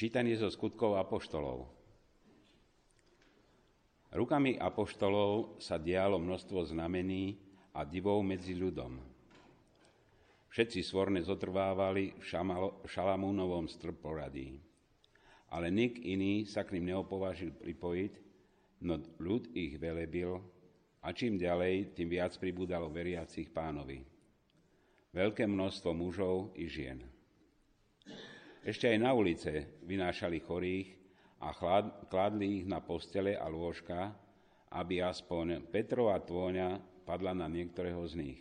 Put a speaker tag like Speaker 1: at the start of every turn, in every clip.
Speaker 1: Čítanie zo skutkov apoštolov. Rukami apoštolov sa dialo množstvo znamení a divov medzi ľudom. Všetci svorne zotrvávali v Šalamúnovom strporadí. Ale nik iný sa k ním neopovážil pripojiť, no ľud ich velebil a čím ďalej, tým viac pribúdalo veriacich pánovi. Veľké množstvo mužov i žien. Ešte aj na ulice vynášali chorých a kladli ich na postele a lôžka, aby aspoň Petrova tvoňa padla na niektorého z nich,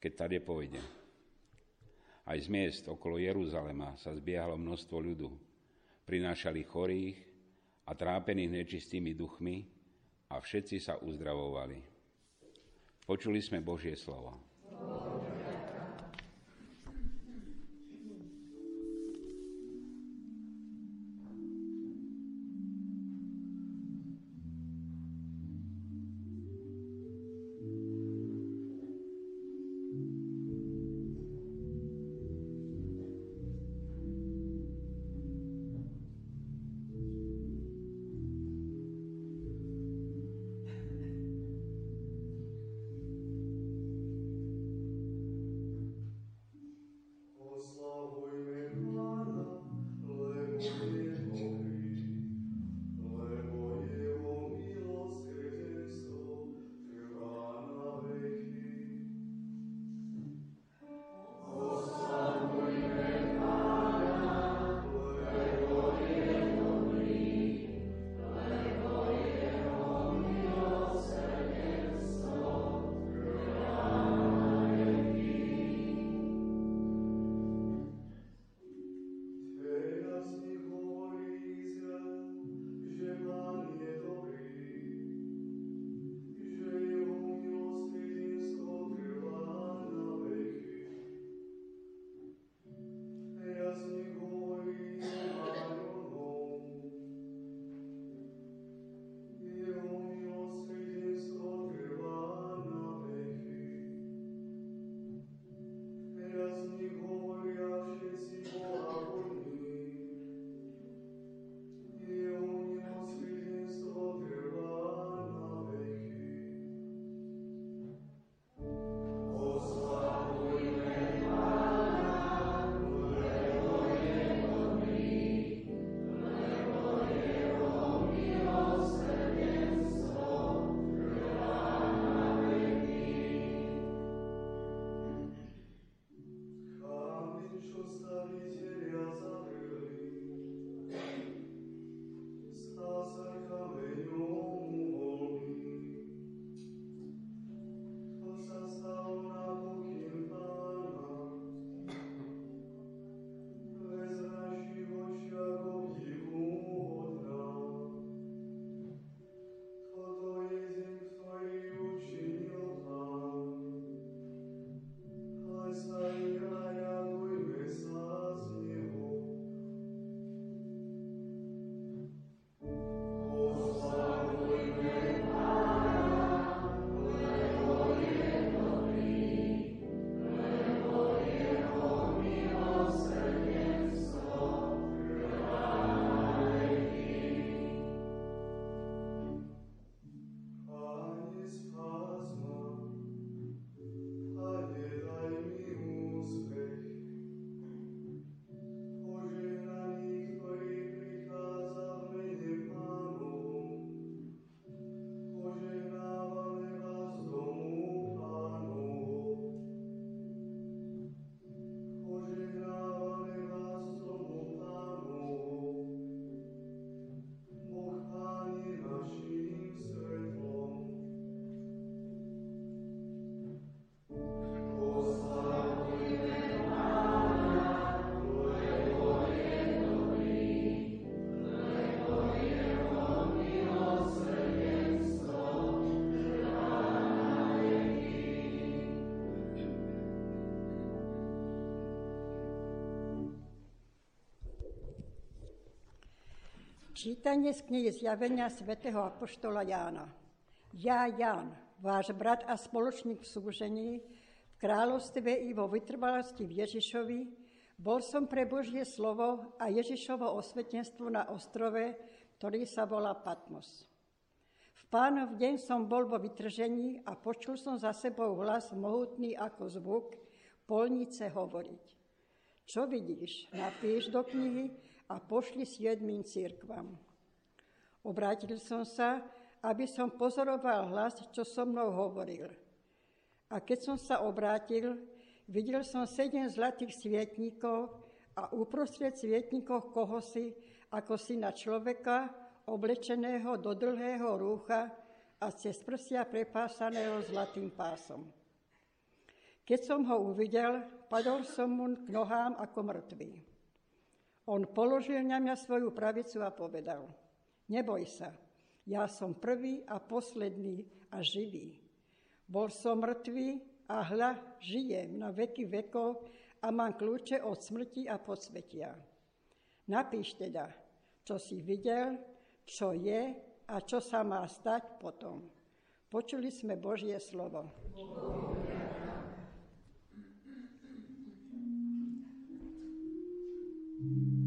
Speaker 1: keď tady pôjde. Aj z miest okolo Jeruzalema sa zbiehalo množstvo ľudu. Prinášali chorých a trápených nečistými duchmi a všetci sa uzdravovali. Počuli sme Božie slovo.
Speaker 2: Čítanie z knihy Zjavenia svätého Apoštola Jána. Ja, Ján, váš brat a spoločník v súžení, v kráľovstve i vo vytrvalosti v Ježišovi, Bol som pre Božie slovo a Ježišovo osvetenstvo na ostrove, ktorý sa volá Patmos. V pánov deň som bol vo vytržení a počul som za sebou hlas mohutný ako zvuk polnice hovoriť. Čo vidíš? Napíš do knihy a pošli siedmým církvam. Obrátil som sa, aby som pozoroval hlas, čo so mnou hovoril. A keď som sa obrátil, Videl som sedem zlatých svietníkov a uprostred svietníkov kohosi, ako si na človeka, oblečeného do dlhého rúcha a cez prsia prepásaného zlatým pásom. Keď som ho uvidel, padol som mu k nohám ako mŕtvý. On položil na mňa svoju pravicu a povedal, neboj sa, ja som prvý a posledný a živý. Bol som mŕtvý a hľa, žijem na veky vekov a mám kľúče od smrti a podsvetia. Napíš teda, čo si videl, čo je a čo sa má stať potom. Počuli sme Božie slovo.
Speaker 1: s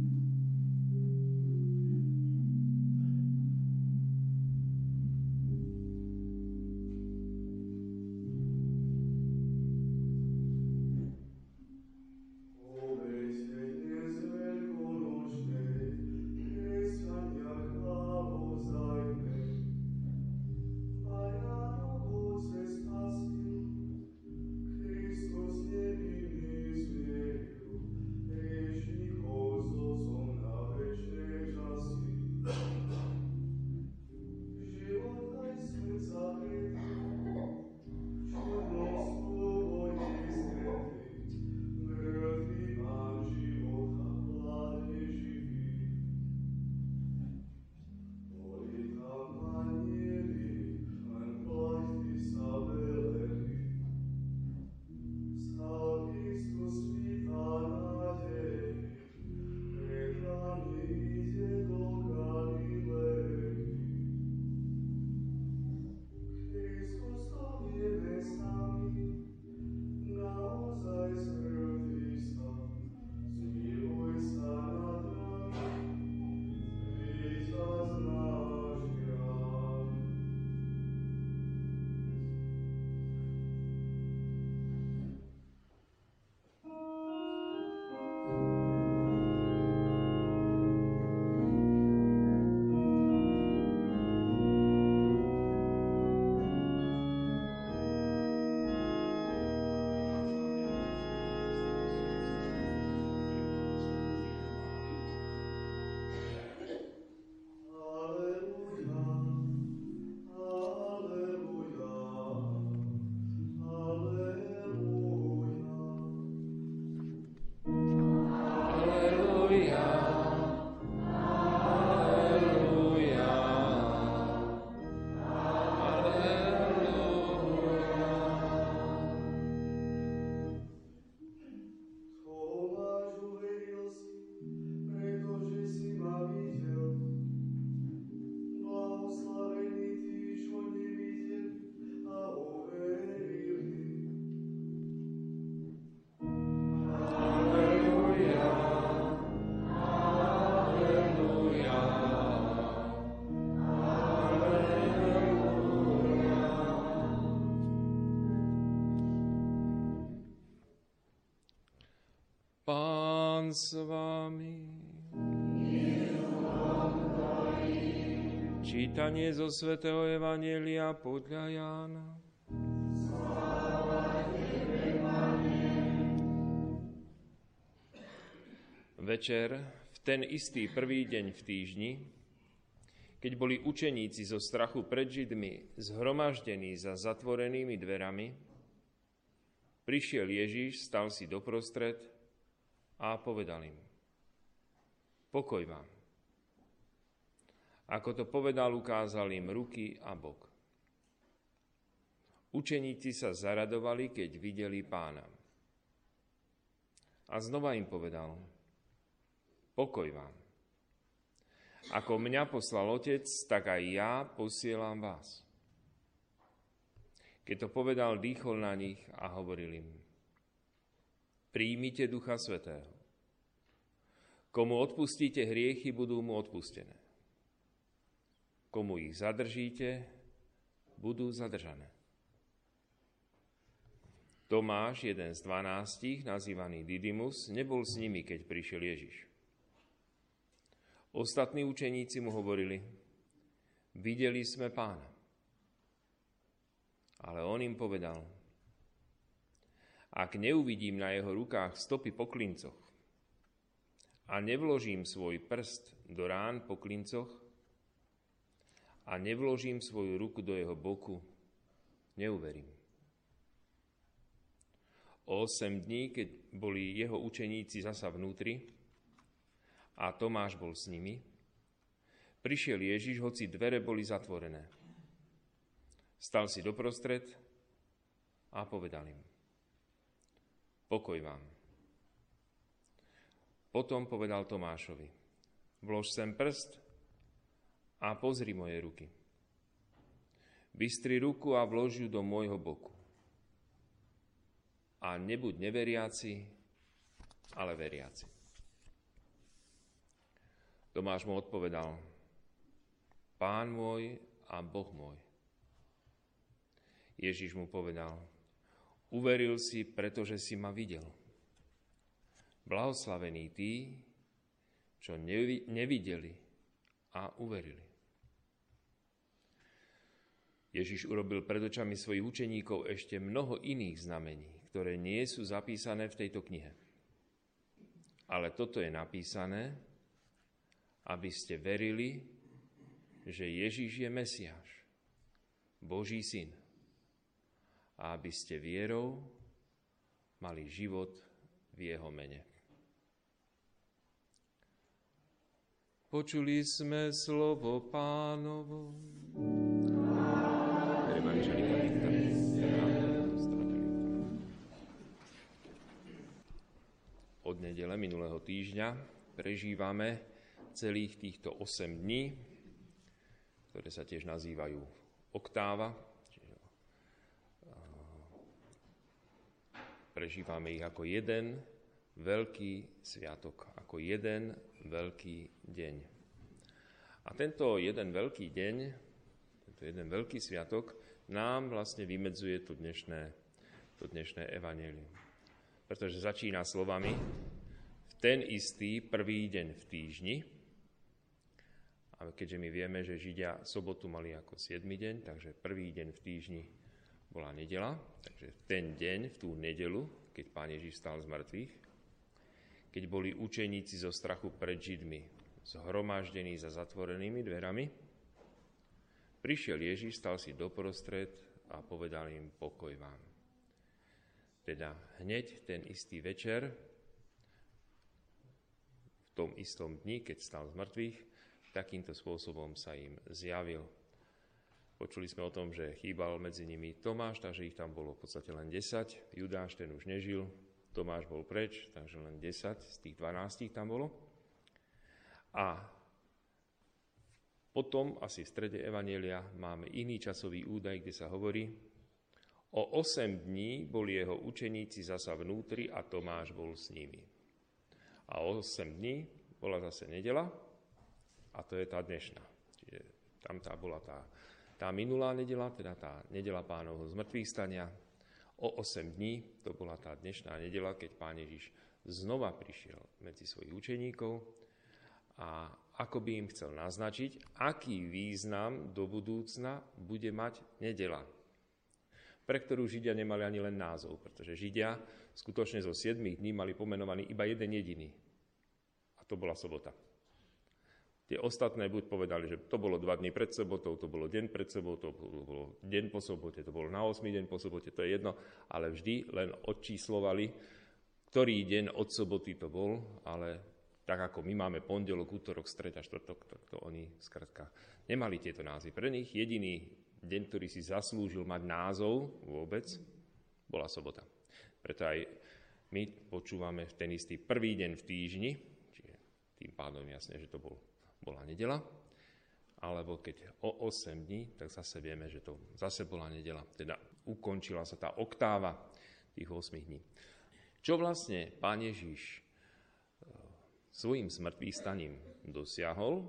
Speaker 1: Čítanie zo svätého Evanielia podľa Jána. Večer, v ten istý prvý deň v týždni, keď boli učeníci zo strachu pred Židmi zhromaždení za zatvorenými dverami, prišiel Ježíš, stal si doprostred a povedal im, pokoj vám. Ako to povedal, ukázal im ruky a bok. Učeníci sa zaradovali, keď videli pána. A znova im povedal, pokoj vám. Ako mňa poslal Otec, tak aj ja posielam vás. Keď to povedal, dýchol na nich a hovoril im, príjmite Ducha Svetého.
Speaker 3: Komu odpustíte hriechy, budú mu odpustené. Komu ich zadržíte, budú zadržané. Tomáš, jeden z dvanástich, nazývaný Didymus, nebol s nimi, keď prišiel Ježiš. Ostatní učeníci mu hovorili, videli sme pána. Ale on im povedal, ak neuvidím na jeho rukách stopy po klincoch a nevložím svoj prst do rán po klincoch a nevložím svoju ruku do jeho boku, neuverím. O 8 dní, keď boli jeho učeníci zasa vnútri a Tomáš bol s nimi, prišiel Ježiš, hoci dvere boli zatvorené. Stal si doprostred a povedal im, pokoj vám. Potom povedal Tomášovi, vlož sem prst a pozri moje ruky. Bystri ruku a vlož ju do môjho boku a nebuď neveriaci, ale veriaci. Tomáš mu odpovedal, Pán môj a Boh môj. Ježiš mu povedal, uveril si, pretože si ma videl. Blahoslavení tí, čo nevideli a uverili. Ježiš urobil pred očami svojich učeníkov ešte mnoho iných znamení, ktoré nie sú zapísané v tejto knihe. Ale toto je napísané, aby ste verili, že Ježíš je Mesiáš, Boží syn. A aby ste vierou mali život v jeho mene. Počuli sme slovo pánovo. Od nedele minulého týždňa prežívame celých týchto 8 dní, ktoré sa tiež nazývajú oktáva. Prežívame ich ako jeden veľký sviatok, ako jeden veľký deň. A tento jeden veľký deň, tento jeden veľký sviatok nám vlastne vymedzuje to dnešné, to dnešné evanelium pretože začína slovami v ten istý prvý deň v týždni. A keďže my vieme, že Židia sobotu mali ako 7. deň, takže prvý deň v týždni bola nedela, takže ten deň, v tú nedelu, keď Pán Ježiš stal z mŕtvych, keď boli učeníci zo strachu pred Židmi zhromaždení za zatvorenými dverami, prišiel Ježiš, stal si doprostred a povedal im pokoj vám. Teda hneď ten istý večer, v tom istom dni, keď stal z mŕtvych, takýmto spôsobom sa im zjavil. Počuli sme o tom, že chýbal medzi nimi Tomáš, takže ich tam bolo v podstate len 10. Judáš ten už nežil, Tomáš bol preč, takže len 10 z tých 12 tam bolo. A potom, asi v strede Evanielia, máme iný časový údaj, kde sa hovorí, O 8 dní boli jeho učeníci zasa vnútri a Tomáš bol s nimi. A o 8 dní bola zase nedela a to je tá dnešná. Čiže tam tá bola tá, tá minulá nedela, teda tá nedela pánovho zmrtvých stania. O 8 dní to bola tá dnešná nedela, keď pán Ježiš znova prišiel medzi svojich učeníkov a ako by im chcel naznačiť, aký význam do budúcna bude mať nedela pre ktorú Židia nemali ani len názov, pretože Židia skutočne zo 7 dní mali pomenovaný iba jeden jediný. A to bola sobota. Tie ostatné buď povedali, že to bolo dva dny pred sobotou, to bolo deň pred sobotou, to bolo deň po sobote, to bolo na 8 deň po sobote, to je jedno, ale vždy len odčíslovali, ktorý deň od soboty to bol, ale tak ako my máme pondelok, útorok, stred a štvrtok, tak to oni skrátka nemali tieto názvy. Pre nich jediný deň, ktorý si zaslúžil mať názov vôbec, bola sobota. Preto aj my počúvame ten istý prvý deň v týždni, čiže tým pádom jasne, že to bol, bola nedela, alebo keď o 8 dní, tak zase vieme, že to zase bola nedela. Teda ukončila sa tá oktáva tých 8 dní. Čo vlastne Pán Ježiš svojim smrtvým staním dosiahol?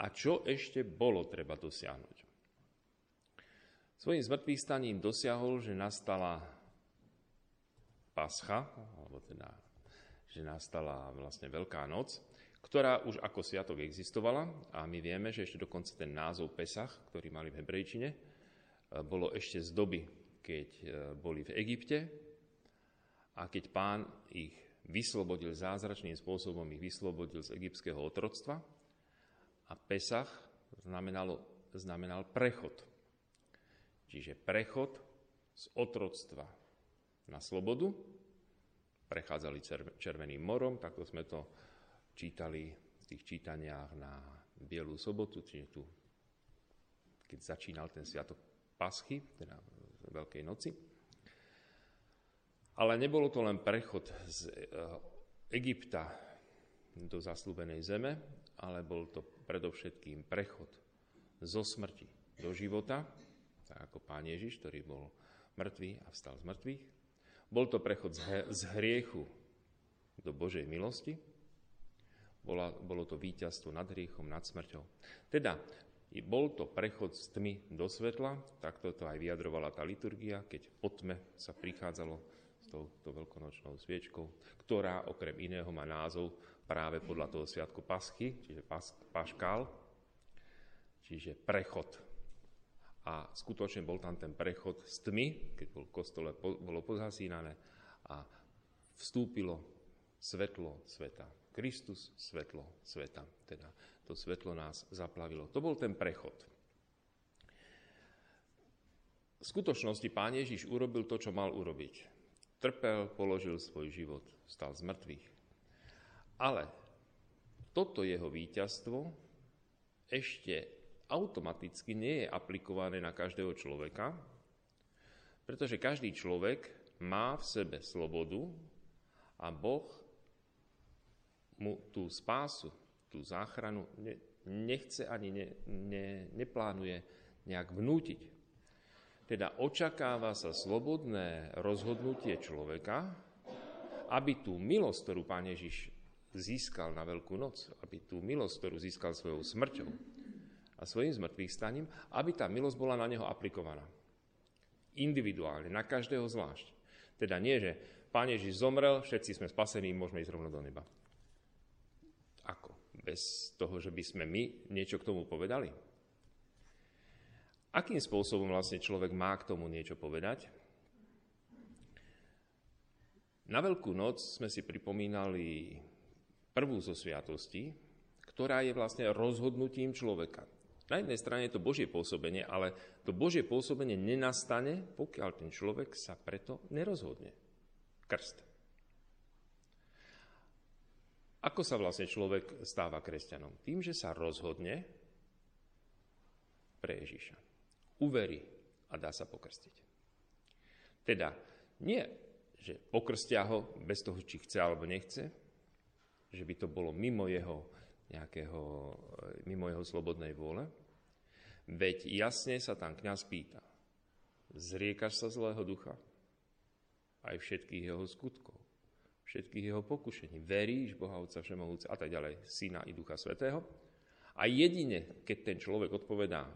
Speaker 3: A čo ešte bolo treba dosiahnuť. Svojim zmrtvých staním dosiahol, že nastala pascha, alebo teda, že nastala vlastne Veľká noc, ktorá už ako sviatok existovala. A my vieme, že ešte dokonca ten názov Pesach, ktorý mali v hebrejčine, e, bolo ešte z doby, keď e, boli v Egypte. A keď pán ich vyslobodil zázračným spôsobom, ich vyslobodil z egyptského otroctva a Pesach znamenalo, znamenal prechod. Čiže prechod z otroctva na slobodu. Prechádzali Červeným morom, takto sme to čítali v tých čítaniach na Bielú sobotu, čiže tu, keď začínal ten sviatok Paschy, teda Veľkej noci. Ale nebolo to len prechod z eh, Egypta do zaslúbenej zeme, ale bol to predovšetkým prechod zo smrti do života, tak ako pán Ježiš, ktorý bol mŕtvý a vstal z mŕtvych. Bol to prechod z hriechu do Božej milosti. Bola, bolo to víťazstvo nad hriechom, nad smrťou. Teda, bol to prechod z tmy do svetla, takto to aj vyjadrovala tá liturgia, keď po tme sa prichádzalo touto veľkonočnou sviečkou, ktorá okrem iného má názov práve podľa toho sviatku Paschy, čiže pas, Paškál, čiže prechod. A skutočne bol tam ten prechod z tmy, keď bol kostole bolo pozhasínané a vstúpilo svetlo sveta. Kristus, svetlo sveta. Teda to svetlo nás zaplavilo. To bol ten prechod. V skutočnosti Pán Ježiš urobil to, čo mal urobiť. Trpel, položil svoj život, stal z mŕtvych. Ale toto jeho víťazstvo ešte automaticky nie je aplikované na každého človeka, pretože každý človek má v sebe slobodu a Boh mu tú spásu, tú záchranu nechce ani ne, ne, neplánuje nejak vnútiť. Teda očakáva sa slobodné rozhodnutie človeka, aby tú milosť, ktorú Pán Ježiš získal na Veľkú noc, aby tú milosť, ktorú získal svojou smrťou a svojim zmrtvých staním, aby tá milosť bola na neho aplikovaná. Individuálne, na každého zvlášť. Teda nie, že Pán Ježiš zomrel, všetci sme spasení, môžeme ísť rovno do neba. Ako? Bez toho, že by sme my niečo k tomu povedali? Akým spôsobom vlastne človek má k tomu niečo povedať? Na Veľkú noc sme si pripomínali prvú zo sviatostí, ktorá je vlastne rozhodnutím človeka. Na jednej strane je to Božie pôsobenie, ale to Božie pôsobenie nenastane, pokiaľ ten človek sa preto nerozhodne. Krst. Ako sa vlastne človek stáva kresťanom? Tým, že sa rozhodne pre Ježiša. Uverí a dá sa pokrstiť. Teda nie, že pokrstia ho bez toho, či chce alebo nechce, že by to bolo mimo jeho, nejakého, mimo jeho slobodnej vôle. Veď jasne sa tam kňaz pýta, zriekaš sa zlého ducha? Aj všetkých jeho skutkov, všetkých jeho pokušení. Veríš Boha Otca Všemohúce a tak ďalej, Syna i Ducha Svetého? A jedine, keď ten človek odpovedá,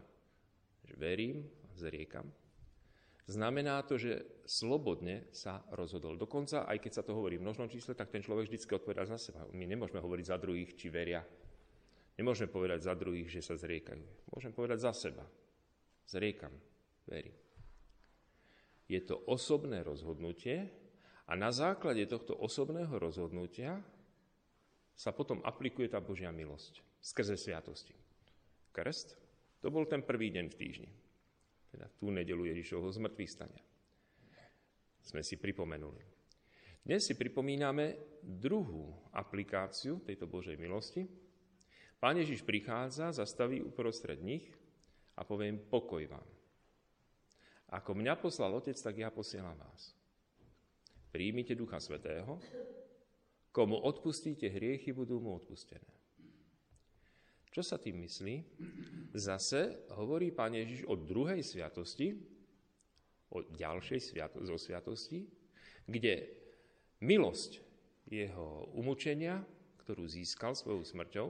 Speaker 3: verím, zriekam, Znamená to, že slobodne sa rozhodol. Dokonca, aj keď sa to hovorí v množnom čísle, tak ten človek vždy odpovedá za seba. My nemôžeme hovoriť za druhých, či veria. Nemôžeme povedať za druhých, že sa zriekajú. Môžem povedať za seba. Zriekam, verím. Je to osobné rozhodnutie a na základe tohto osobného rozhodnutia sa potom aplikuje tá Božia milosť skrze sviatosti. Krst, to bol ten prvý deň v týždni teda tú nedelu Ježišovho zmrtvých stania. Sme si pripomenuli. Dnes si pripomíname druhú aplikáciu tejto Božej milosti. Pán Ježiš prichádza, zastaví uprostred nich a poviem pokoj vám. Ako mňa poslal Otec, tak ja posielam vás. Príjmite Ducha Svetého, komu odpustíte hriechy, budú mu odpustené. Čo sa tým myslí? Zase hovorí Pán Ježiš o druhej sviatosti, o ďalšej sviato- zo sviatosti, kde milosť jeho umúčenia ktorú získal svojou smrťou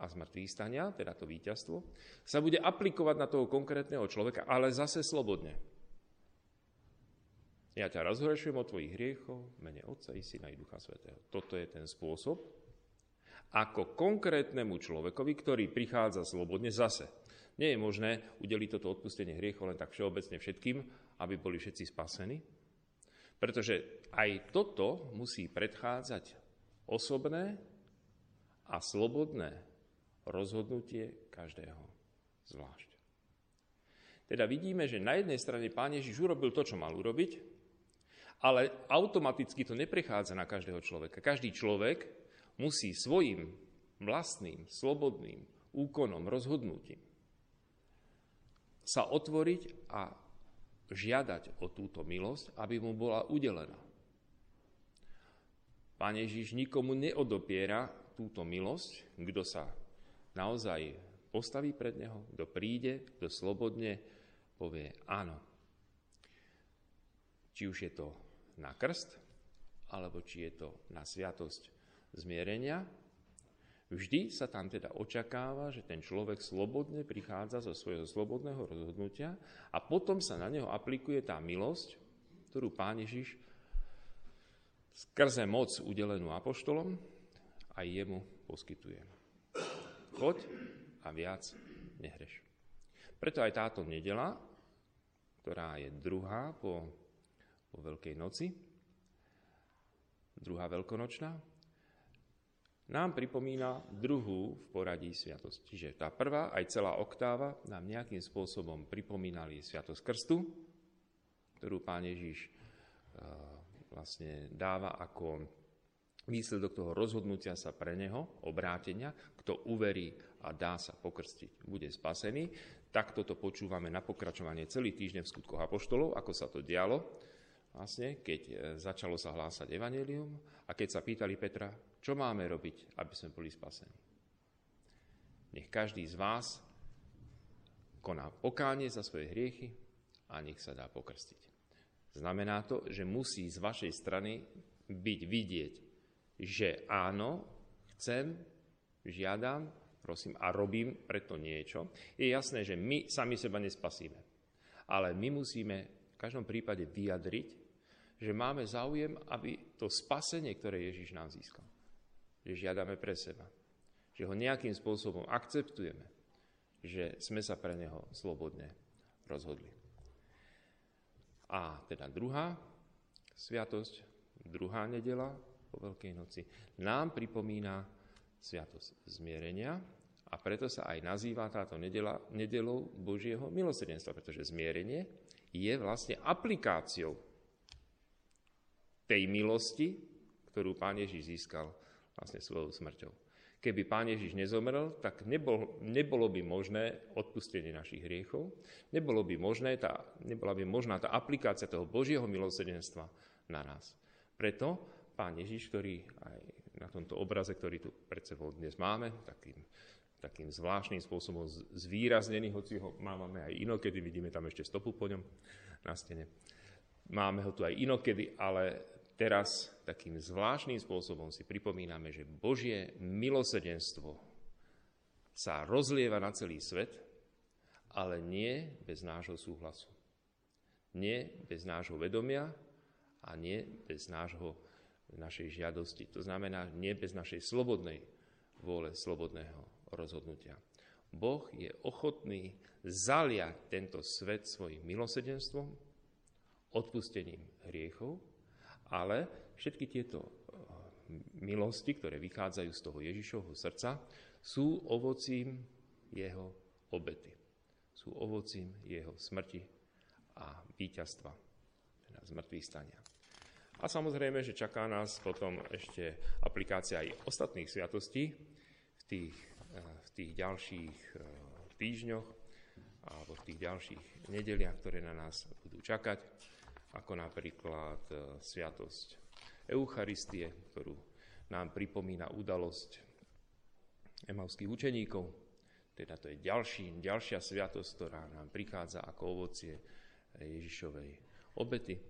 Speaker 3: a zmrtvých stania, teda to víťazstvo, sa bude aplikovať na toho konkrétneho človeka, ale zase slobodne. Ja ťa rozhorešujem o tvojich hriechov, mene Otca i Syna i Ducha Svetého. Toto je ten spôsob, ako konkrétnemu človekovi, ktorý prichádza slobodne zase. Nie je možné udeliť toto odpustenie hriechov len tak všeobecne všetkým, aby boli všetci spasení. Pretože aj toto musí predchádzať osobné a slobodné rozhodnutie každého zvlášť. Teda vidíme, že na jednej strane Pán Ježiš urobil to, čo mal urobiť, ale automaticky to neprechádza na každého človeka. Každý človek musí svojim vlastným, slobodným úkonom, rozhodnutím sa otvoriť a žiadať o túto milosť, aby mu bola udelená. Pán Ježiš nikomu neodopiera túto milosť, kto sa naozaj postaví pred Neho, kto príde, kto slobodne povie áno. Či už je to na krst, alebo či je to na sviatosť zmierenia. Vždy sa tam teda očakáva, že ten človek slobodne prichádza zo svojho slobodného rozhodnutia a potom sa na neho aplikuje tá milosť, ktorú Pán Ježiš skrze moc udelenú apoštolom aj jemu poskytuje. Choď a viac nehreš. Preto aj táto nedela, ktorá je druhá po po Veľkej noci, druhá veľkonočná, nám pripomína druhú v poradí sviatosť. Čiže tá prvá, aj celá oktáva, nám nejakým spôsobom pripomínali sviatosť krstu, ktorú pán Ježiš eh, vlastne dáva ako výsledok toho rozhodnutia sa pre neho, obrátenia, kto uverí a dá sa pokrstiť, bude spasený. Takto to počúvame na pokračovanie celý týždeň v skutkoch apoštolov, ako sa to dialo vlastne, keď e, začalo sa hlásať evanelium a keď sa pýtali Petra, čo máme robiť, aby sme boli spasení. Nech každý z vás koná pokánie za svoje hriechy a nech sa dá pokrstiť. Znamená to, že musí z vašej strany byť vidieť, že áno, chcem, žiadam, prosím a robím preto niečo. Je jasné, že my sami seba nespasíme. Ale my musíme v každom prípade vyjadriť, že máme záujem, aby to spasenie, ktoré Ježiš nám získal, že žiadame pre seba, že ho nejakým spôsobom akceptujeme, že sme sa pre neho slobodne rozhodli. A teda druhá sviatosť, druhá nedela po Veľkej noci, nám pripomína sviatosť zmierenia a preto sa aj nazýva táto nedela nedelou Božieho milosrdenstva, pretože zmierenie je vlastne aplikáciou tej milosti, ktorú Pán Ježiš získal vlastne svojou smrťou. Keby Pán Ježiš nezomrel, tak nebol, nebolo by možné odpustenie našich hriechov, nebolo by možné tá, nebola by možná tá aplikácia toho Božieho milosrdenstva na nás. Preto Pán Ježiš, ktorý aj na tomto obraze, ktorý tu pred sebou dnes máme, takým, takým zvláštnym spôsobom zvýraznený, hoci ho máme aj inokedy, vidíme tam ešte stopu po ňom na stene. Máme ho tu aj inokedy, ale teraz takým zvláštnym spôsobom si pripomíname, že Božie milosedenstvo sa rozlieva na celý svet, ale nie bez nášho súhlasu. Nie bez nášho vedomia a nie bez nášho, našej žiadosti. To znamená, nie bez našej slobodnej vôle, slobodného rozhodnutia. Boh je ochotný zaliať tento svet svojim milosedenstvom, odpustením hriechov ale všetky tieto eh, milosti, ktoré vychádzajú z toho Ježišovho srdca, sú ovocím jeho obety. Sú ovocím jeho smrti a víťazstva, teda zmrtvých stania. A samozrejme, že čaká nás potom ešte aplikácia aj ostatných sviatostí v tých, eh, v tých ďalších eh, týždňoch alebo v tých ďalších nedeliach, ktoré na nás budú čakať ako napríklad e, sviatosť Eucharistie, ktorú nám pripomína udalosť emavských učeníkov. Teda to je ďalší, ďalšia sviatosť, ktorá nám prichádza ako ovocie Ježišovej obety.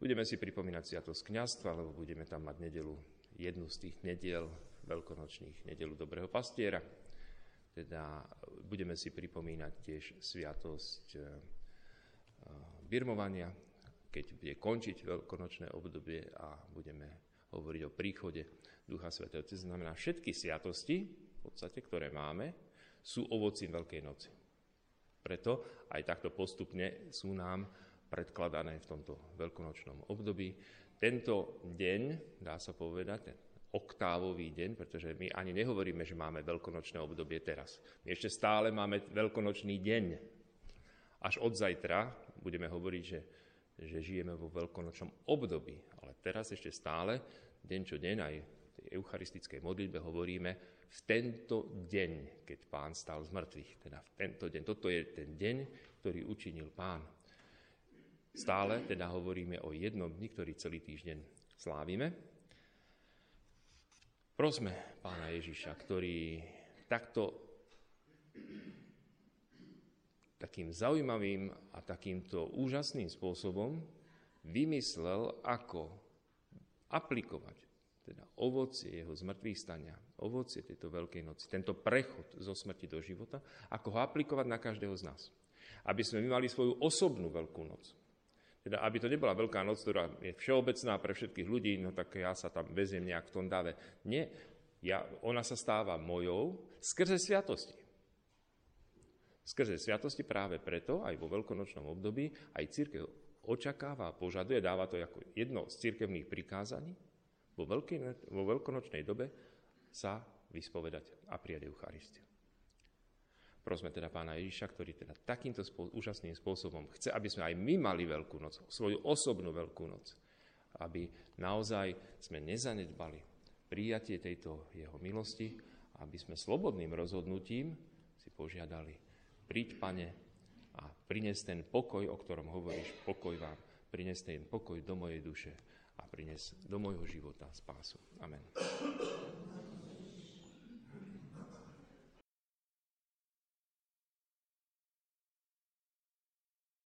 Speaker 3: Budeme si pripomínať sviatosť kniazstva, lebo budeme tam mať nedelu, jednu z tých nediel veľkonočných nedelu Dobrého pastiera. Teda budeme si pripomínať tiež sviatosť e, birmovania, keď bude končiť veľkonočné obdobie a budeme hovoriť o príchode Ducha Svetého. To znamená, všetky sviatosti, v podstate, ktoré máme, sú ovocím Veľkej noci. Preto aj takto postupne sú nám predkladané v tomto veľkonočnom období. Tento deň, dá sa povedať, ten oktávový deň, pretože my ani nehovoríme, že máme veľkonočné obdobie teraz. My ešte stále máme veľkonočný deň. Až od zajtra budeme hovoriť, že, že žijeme vo veľkonočnom období. Ale teraz ešte stále, deň čo deň, aj v tej eucharistickej modlitbe hovoríme v tento deň, keď pán stal z mŕtvych. Teda v tento deň. Toto je ten deň, ktorý učinil pán. Stále teda hovoríme o jednom dni, ktorý celý týždeň slávime. Prosme pána Ježiša, ktorý takto takým zaujímavým a takýmto úžasným spôsobom vymyslel, ako aplikovať teda ovocie jeho zmrtvých stania, ovocie tejto Veľkej noci, tento prechod zo smrti do života, ako ho aplikovať na každého z nás. Aby sme my mali svoju osobnú Veľkú noc. Teda, aby to nebola Veľká noc, ktorá je všeobecná pre všetkých ľudí, no tak ja sa tam veziem nejak v tom dáve. Nie, ja, ona sa stáva mojou skrze sviatosti. Skrze sviatosti práve preto, aj vo veľkonočnom období, aj církev očakáva a požaduje, dáva to ako jedno z církevných prikázaní, vo, veľký, vo veľkonočnej dobe sa vyspovedať a prijať Eucharistiu. Prosme teda pána Ježiša, ktorý teda takýmto spô- úžasným spôsobom chce, aby sme aj my mali Veľkú noc, svoju osobnú Veľkú noc. Aby naozaj sme nezanedbali prijatie tejto jeho milosti, aby sme slobodným rozhodnutím si požiadali, príď, pane, a priniesť ten pokoj, o ktorom hovoríš, pokoj vám, priniesť ten pokoj do mojej duše a priniesť do môjho života spásu. Amen.